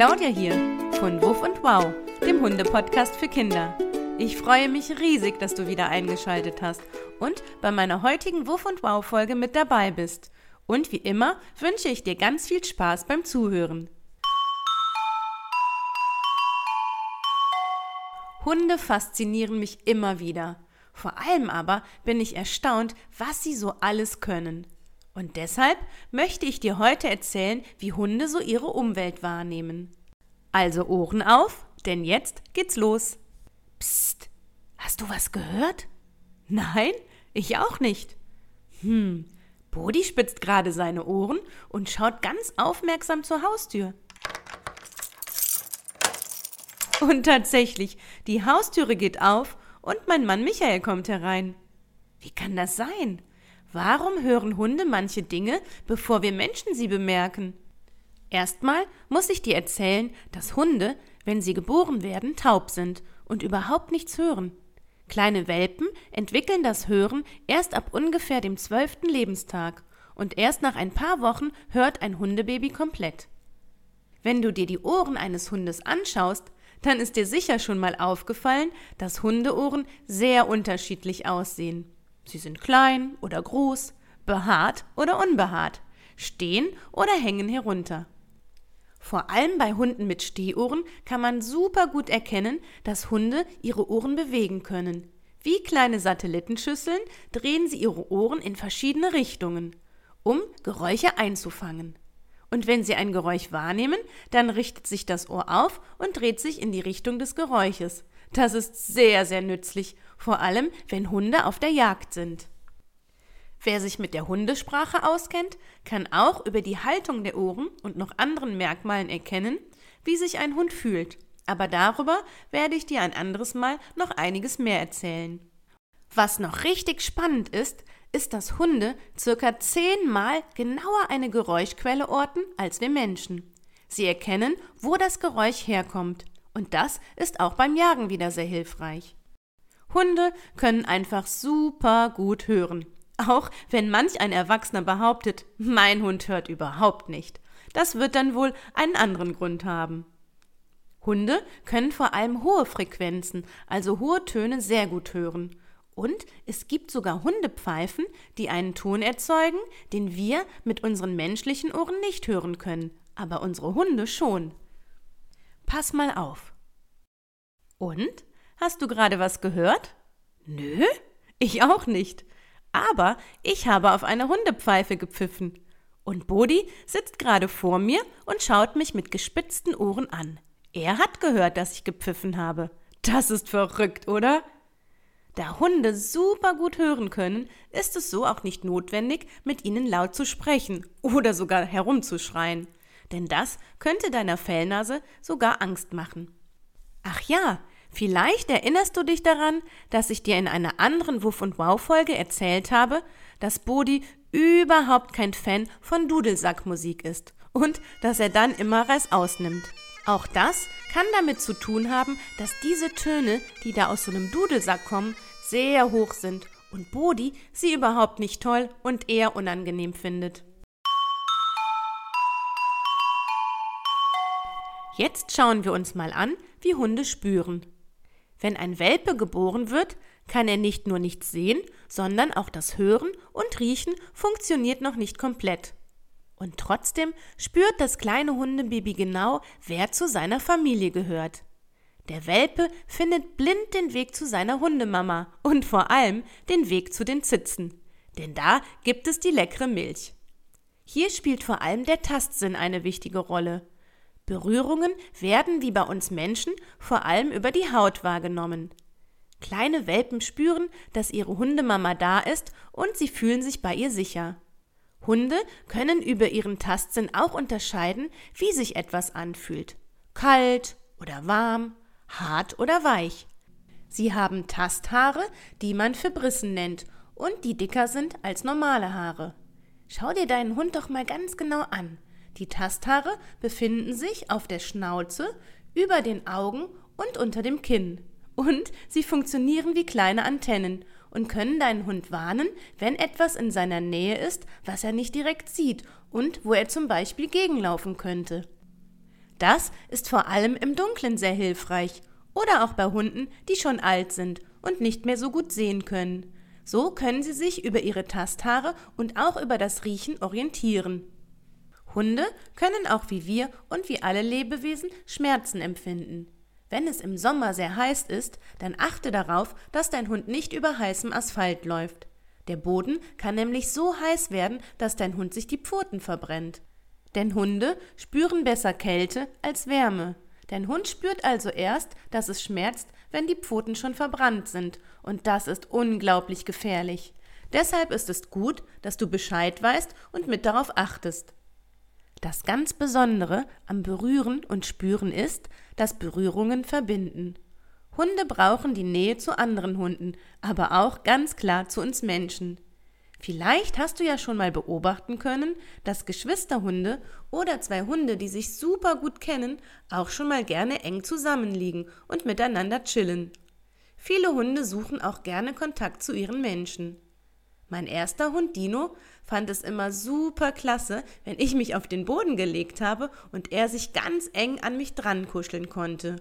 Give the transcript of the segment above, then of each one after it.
Claudia hier von Wuff und Wow, dem Hunde-Podcast für Kinder. Ich freue mich riesig, dass du wieder eingeschaltet hast und bei meiner heutigen Wuff und Wow Folge mit dabei bist. Und wie immer wünsche ich dir ganz viel Spaß beim Zuhören. Hunde faszinieren mich immer wieder. Vor allem aber bin ich erstaunt, was sie so alles können. Und deshalb möchte ich dir heute erzählen, wie Hunde so ihre Umwelt wahrnehmen. Also Ohren auf, denn jetzt geht's los. Psst, hast du was gehört? Nein, ich auch nicht. Hm, Bodi spitzt gerade seine Ohren und schaut ganz aufmerksam zur Haustür. Und tatsächlich, die Haustüre geht auf und mein Mann Michael kommt herein. Wie kann das sein? Warum hören Hunde manche Dinge, bevor wir Menschen sie bemerken? Erstmal muss ich dir erzählen, dass Hunde, wenn sie geboren werden, taub sind und überhaupt nichts hören. Kleine Welpen entwickeln das Hören erst ab ungefähr dem zwölften Lebenstag und erst nach ein paar Wochen hört ein Hundebaby komplett. Wenn du dir die Ohren eines Hundes anschaust, dann ist dir sicher schon mal aufgefallen, dass Hundeohren sehr unterschiedlich aussehen. Sie sind klein oder groß, behaart oder unbehaart, stehen oder hängen herunter. Vor allem bei Hunden mit Stehohren kann man super gut erkennen, dass Hunde ihre Ohren bewegen können. Wie kleine Satellitenschüsseln drehen sie ihre Ohren in verschiedene Richtungen, um Geräusche einzufangen. Und wenn sie ein Geräusch wahrnehmen, dann richtet sich das Ohr auf und dreht sich in die Richtung des Geräusches. Das ist sehr, sehr nützlich, vor allem wenn Hunde auf der Jagd sind. Wer sich mit der Hundesprache auskennt, kann auch über die Haltung der Ohren und noch anderen Merkmalen erkennen, wie sich ein Hund fühlt. Aber darüber werde ich dir ein anderes Mal noch einiges mehr erzählen. Was noch richtig spannend ist, ist, dass Hunde circa zehnmal genauer eine Geräuschquelle orten als wir Menschen. Sie erkennen, wo das Geräusch herkommt. Und das ist auch beim Jagen wieder sehr hilfreich. Hunde können einfach super gut hören. Auch wenn manch ein Erwachsener behauptet, mein Hund hört überhaupt nicht. Das wird dann wohl einen anderen Grund haben. Hunde können vor allem hohe Frequenzen, also hohe Töne, sehr gut hören. Und es gibt sogar Hundepfeifen, die einen Ton erzeugen, den wir mit unseren menschlichen Ohren nicht hören können, aber unsere Hunde schon. Pass mal auf. Und? Hast du gerade was gehört? Nö, ich auch nicht. Aber ich habe auf eine Hundepfeife gepfiffen. Und Bodi sitzt gerade vor mir und schaut mich mit gespitzten Ohren an. Er hat gehört, dass ich gepfiffen habe. Das ist verrückt, oder? Da Hunde super gut hören können, ist es so auch nicht notwendig, mit ihnen laut zu sprechen oder sogar herumzuschreien denn das könnte deiner Fellnase sogar Angst machen. Ach ja, vielleicht erinnerst du dich daran, dass ich dir in einer anderen Wuff und Wow Folge erzählt habe, dass Bodi überhaupt kein Fan von Dudelsackmusik ist und dass er dann immer Reis ausnimmt. Auch das kann damit zu tun haben, dass diese Töne, die da aus so einem Dudelsack kommen, sehr hoch sind und Bodi sie überhaupt nicht toll und eher unangenehm findet. Jetzt schauen wir uns mal an, wie Hunde spüren. Wenn ein Welpe geboren wird, kann er nicht nur nichts sehen, sondern auch das Hören und Riechen funktioniert noch nicht komplett. Und trotzdem spürt das kleine Hundebaby genau, wer zu seiner Familie gehört. Der Welpe findet blind den Weg zu seiner Hundemama und vor allem den Weg zu den Zitzen. Denn da gibt es die leckere Milch. Hier spielt vor allem der Tastsinn eine wichtige Rolle. Berührungen werden wie bei uns Menschen vor allem über die Haut wahrgenommen. Kleine Welpen spüren, dass ihre Hundemama da ist und sie fühlen sich bei ihr sicher. Hunde können über ihren Tastsinn auch unterscheiden, wie sich etwas anfühlt. Kalt oder warm, hart oder weich. Sie haben Tasthaare, die man Fibrissen nennt und die dicker sind als normale Haare. Schau dir deinen Hund doch mal ganz genau an. Die Tasthaare befinden sich auf der Schnauze, über den Augen und unter dem Kinn. Und sie funktionieren wie kleine Antennen und können deinen Hund warnen, wenn etwas in seiner Nähe ist, was er nicht direkt sieht und wo er zum Beispiel gegenlaufen könnte. das ist vor allem im Dunkeln sehr hilfreich oder auch bei Hunden, die schon alt sind und nicht mehr so gut sehen können. So können sie sich über ihre Tasthaare und auch über das Riechen orientieren. Hunde können auch wie wir und wie alle Lebewesen Schmerzen empfinden. Wenn es im Sommer sehr heiß ist, dann achte darauf, dass dein Hund nicht über heißem Asphalt läuft. Der Boden kann nämlich so heiß werden, dass dein Hund sich die Pfoten verbrennt. Denn Hunde spüren besser Kälte als Wärme. Dein Hund spürt also erst, dass es schmerzt, wenn die Pfoten schon verbrannt sind, und das ist unglaublich gefährlich. Deshalb ist es gut, dass du Bescheid weißt und mit darauf achtest. Das ganz Besondere am Berühren und Spüren ist, dass Berührungen verbinden. Hunde brauchen die Nähe zu anderen Hunden, aber auch ganz klar zu uns Menschen. Vielleicht hast du ja schon mal beobachten können, dass Geschwisterhunde oder zwei Hunde, die sich super gut kennen, auch schon mal gerne eng zusammenliegen und miteinander chillen. Viele Hunde suchen auch gerne Kontakt zu ihren Menschen. Mein erster Hund Dino fand es immer super klasse, wenn ich mich auf den Boden gelegt habe und er sich ganz eng an mich dran kuscheln konnte.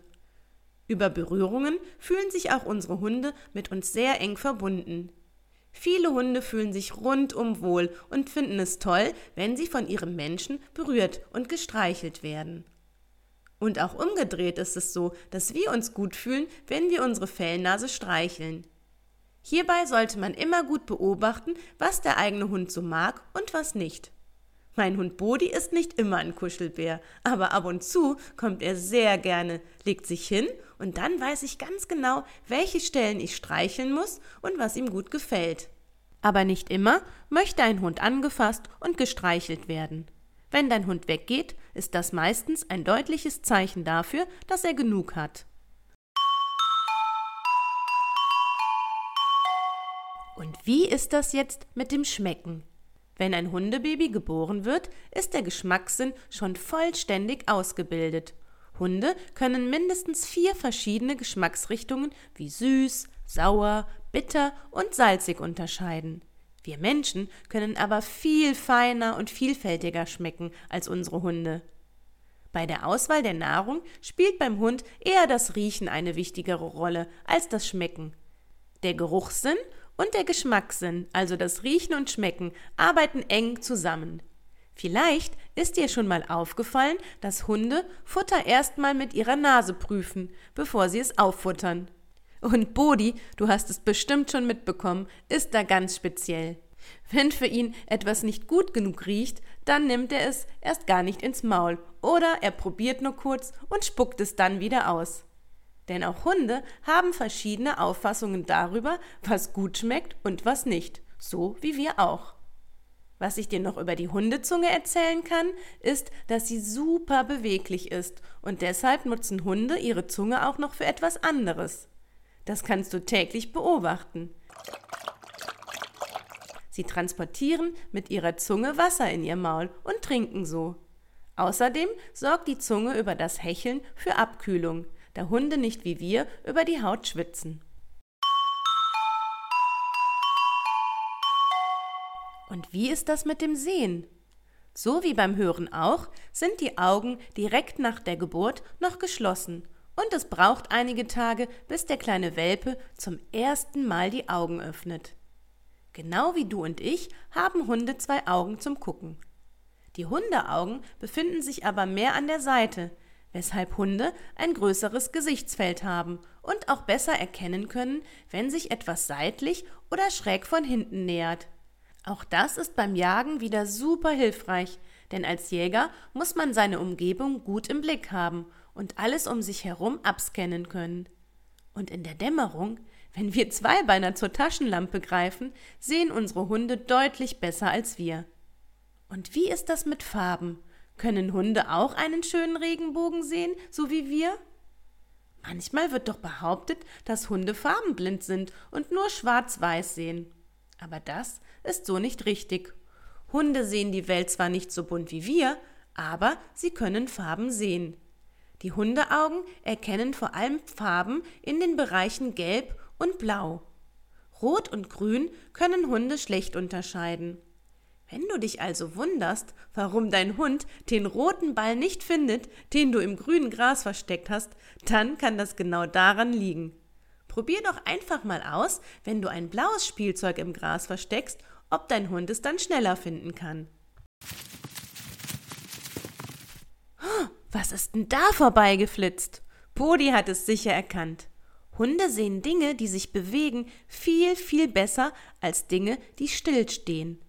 Über Berührungen fühlen sich auch unsere Hunde mit uns sehr eng verbunden. Viele Hunde fühlen sich rundum wohl und finden es toll, wenn sie von ihrem Menschen berührt und gestreichelt werden. Und auch umgedreht ist es so, dass wir uns gut fühlen, wenn wir unsere Fellnase streicheln. Hierbei sollte man immer gut beobachten, was der eigene Hund so mag und was nicht. Mein Hund Bodi ist nicht immer ein Kuschelbär, aber ab und zu kommt er sehr gerne, legt sich hin und dann weiß ich ganz genau, welche Stellen ich streicheln muss und was ihm gut gefällt. Aber nicht immer möchte ein Hund angefasst und gestreichelt werden. Wenn dein Hund weggeht, ist das meistens ein deutliches Zeichen dafür, dass er genug hat. Und wie ist das jetzt mit dem Schmecken? Wenn ein Hundebaby geboren wird, ist der Geschmackssinn schon vollständig ausgebildet. Hunde können mindestens vier verschiedene Geschmacksrichtungen wie süß, sauer, bitter und salzig unterscheiden. Wir Menschen können aber viel feiner und vielfältiger schmecken als unsere Hunde. Bei der Auswahl der Nahrung spielt beim Hund eher das Riechen eine wichtigere Rolle als das Schmecken. Der Geruchssinn und der Geschmackssinn, also das Riechen und Schmecken, arbeiten eng zusammen. Vielleicht ist dir schon mal aufgefallen, dass Hunde Futter erstmal mit ihrer Nase prüfen, bevor sie es auffuttern. Und Bodi, du hast es bestimmt schon mitbekommen, ist da ganz speziell. Wenn für ihn etwas nicht gut genug riecht, dann nimmt er es erst gar nicht ins Maul oder er probiert nur kurz und spuckt es dann wieder aus. Denn auch Hunde haben verschiedene Auffassungen darüber, was gut schmeckt und was nicht, so wie wir auch. Was ich dir noch über die Hundezunge erzählen kann, ist, dass sie super beweglich ist und deshalb nutzen Hunde ihre Zunge auch noch für etwas anderes. Das kannst du täglich beobachten. Sie transportieren mit ihrer Zunge Wasser in ihr Maul und trinken so. Außerdem sorgt die Zunge über das Hecheln für Abkühlung, da Hunde nicht wie wir über die Haut schwitzen. Und wie ist das mit dem Sehen? So wie beim Hören auch, sind die Augen direkt nach der Geburt noch geschlossen und es braucht einige Tage, bis der kleine Welpe zum ersten Mal die Augen öffnet. Genau wie du und ich haben Hunde zwei Augen zum Gucken. Die Hundeaugen befinden sich aber mehr an der Seite, weshalb Hunde ein größeres Gesichtsfeld haben und auch besser erkennen können, wenn sich etwas seitlich oder schräg von hinten nähert. Auch das ist beim Jagen wieder super hilfreich, denn als Jäger muss man seine Umgebung gut im Blick haben und alles um sich herum abscannen können. Und in der Dämmerung, wenn wir Zweibeiner zur Taschenlampe greifen, sehen unsere Hunde deutlich besser als wir. Und wie ist das mit Farben? Können Hunde auch einen schönen Regenbogen sehen, so wie wir? Manchmal wird doch behauptet, dass Hunde farbenblind sind und nur schwarz-weiß sehen. Aber das ist so nicht richtig. Hunde sehen die Welt zwar nicht so bunt wie wir, aber sie können Farben sehen. Die Hundeaugen erkennen vor allem Farben in den Bereichen Gelb und Blau. Rot und Grün können Hunde schlecht unterscheiden. Wenn du dich also wunderst, warum dein Hund den roten Ball nicht findet, den du im grünen Gras versteckt hast, dann kann das genau daran liegen. Probier doch einfach mal aus, wenn du ein blaues Spielzeug im Gras versteckst, ob dein Hund es dann schneller finden kann. Was ist denn da vorbeigeflitzt? Bodi hat es sicher erkannt. Hunde sehen Dinge, die sich bewegen, viel, viel besser als Dinge, die stillstehen.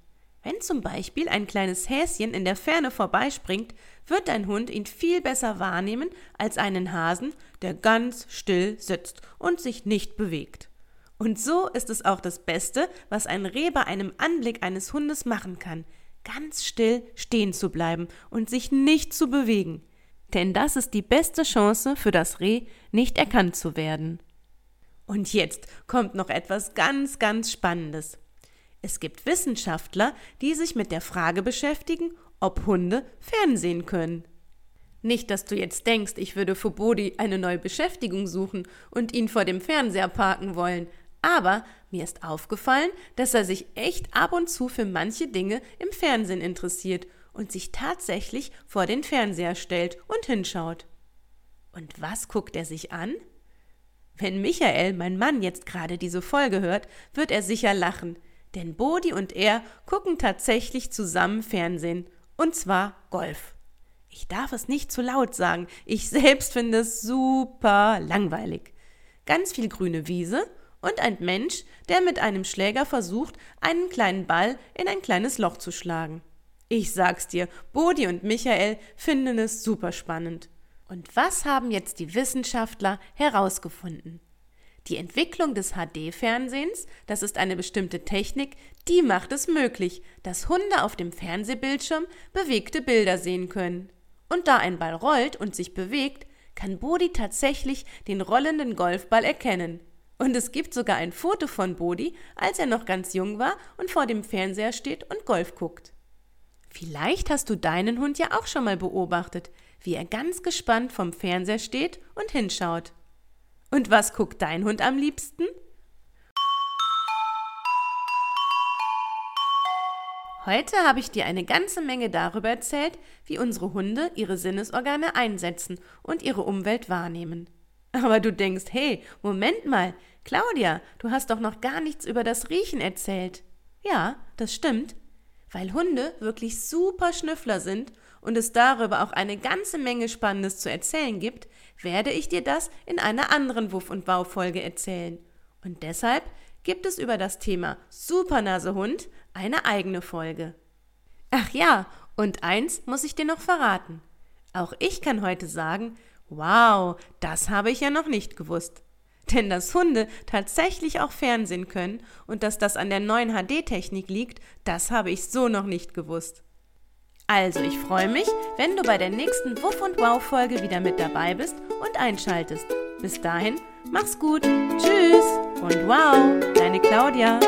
Wenn zum Beispiel ein kleines Häschen in der Ferne vorbeispringt, wird dein Hund ihn viel besser wahrnehmen als einen Hasen, der ganz still sitzt und sich nicht bewegt. Und so ist es auch das Beste, was ein Reh bei einem Anblick eines Hundes machen kann, ganz still stehen zu bleiben und sich nicht zu bewegen. Denn das ist die beste Chance für das Reh, nicht erkannt zu werden. Und jetzt kommt noch etwas ganz, ganz Spannendes. Es gibt Wissenschaftler, die sich mit der Frage beschäftigen, ob Hunde Fernsehen können. Nicht, dass du jetzt denkst, ich würde für Bodi eine neue Beschäftigung suchen und ihn vor dem Fernseher parken wollen. Aber mir ist aufgefallen, dass er sich echt ab und zu für manche Dinge im Fernsehen interessiert und sich tatsächlich vor den Fernseher stellt und hinschaut. Und was guckt er sich an? Wenn Michael, mein Mann, jetzt gerade diese Folge hört, wird er sicher lachen. Denn Bodi und er gucken tatsächlich zusammen Fernsehen. Und zwar Golf. Ich darf es nicht zu laut sagen. Ich selbst finde es super langweilig. Ganz viel grüne Wiese und ein Mensch, der mit einem Schläger versucht, einen kleinen Ball in ein kleines Loch zu schlagen. Ich sag's dir, Bodi und Michael finden es super spannend. Und was haben jetzt die Wissenschaftler herausgefunden? Die Entwicklung des HD-Fernsehens, das ist eine bestimmte Technik, die macht es möglich, dass Hunde auf dem Fernsehbildschirm bewegte Bilder sehen können. Und da ein Ball rollt und sich bewegt, kann Bodi tatsächlich den rollenden Golfball erkennen. Und es gibt sogar ein Foto von Bodi, als er noch ganz jung war und vor dem Fernseher steht und Golf guckt. Vielleicht hast du deinen Hund ja auch schon mal beobachtet, wie er ganz gespannt vom Fernseher steht und hinschaut. Und was guckt dein Hund am liebsten? Heute habe ich dir eine ganze Menge darüber erzählt, wie unsere Hunde ihre Sinnesorgane einsetzen und ihre Umwelt wahrnehmen. Aber du denkst, hey, Moment mal, Claudia, du hast doch noch gar nichts über das Riechen erzählt. Ja, das stimmt, weil Hunde wirklich super Schnüffler sind und es darüber auch eine ganze Menge Spannendes zu erzählen gibt, werde ich dir das in einer anderen Wuff- und Wow-Folge erzählen. Und deshalb gibt es über das Thema Supernasehund eine eigene Folge. Ach ja, und eins muss ich dir noch verraten. Auch ich kann heute sagen, wow, das habe ich ja noch nicht gewusst. Denn dass Hunde tatsächlich auch Fernsehen können und dass das an der neuen HD-Technik liegt, das habe ich so noch nicht gewusst. Also, ich freue mich, wenn du bei der nächsten Wuff und Wow Folge wieder mit dabei bist und einschaltest. Bis dahin, mach's gut. Tschüss und wow, deine Claudia.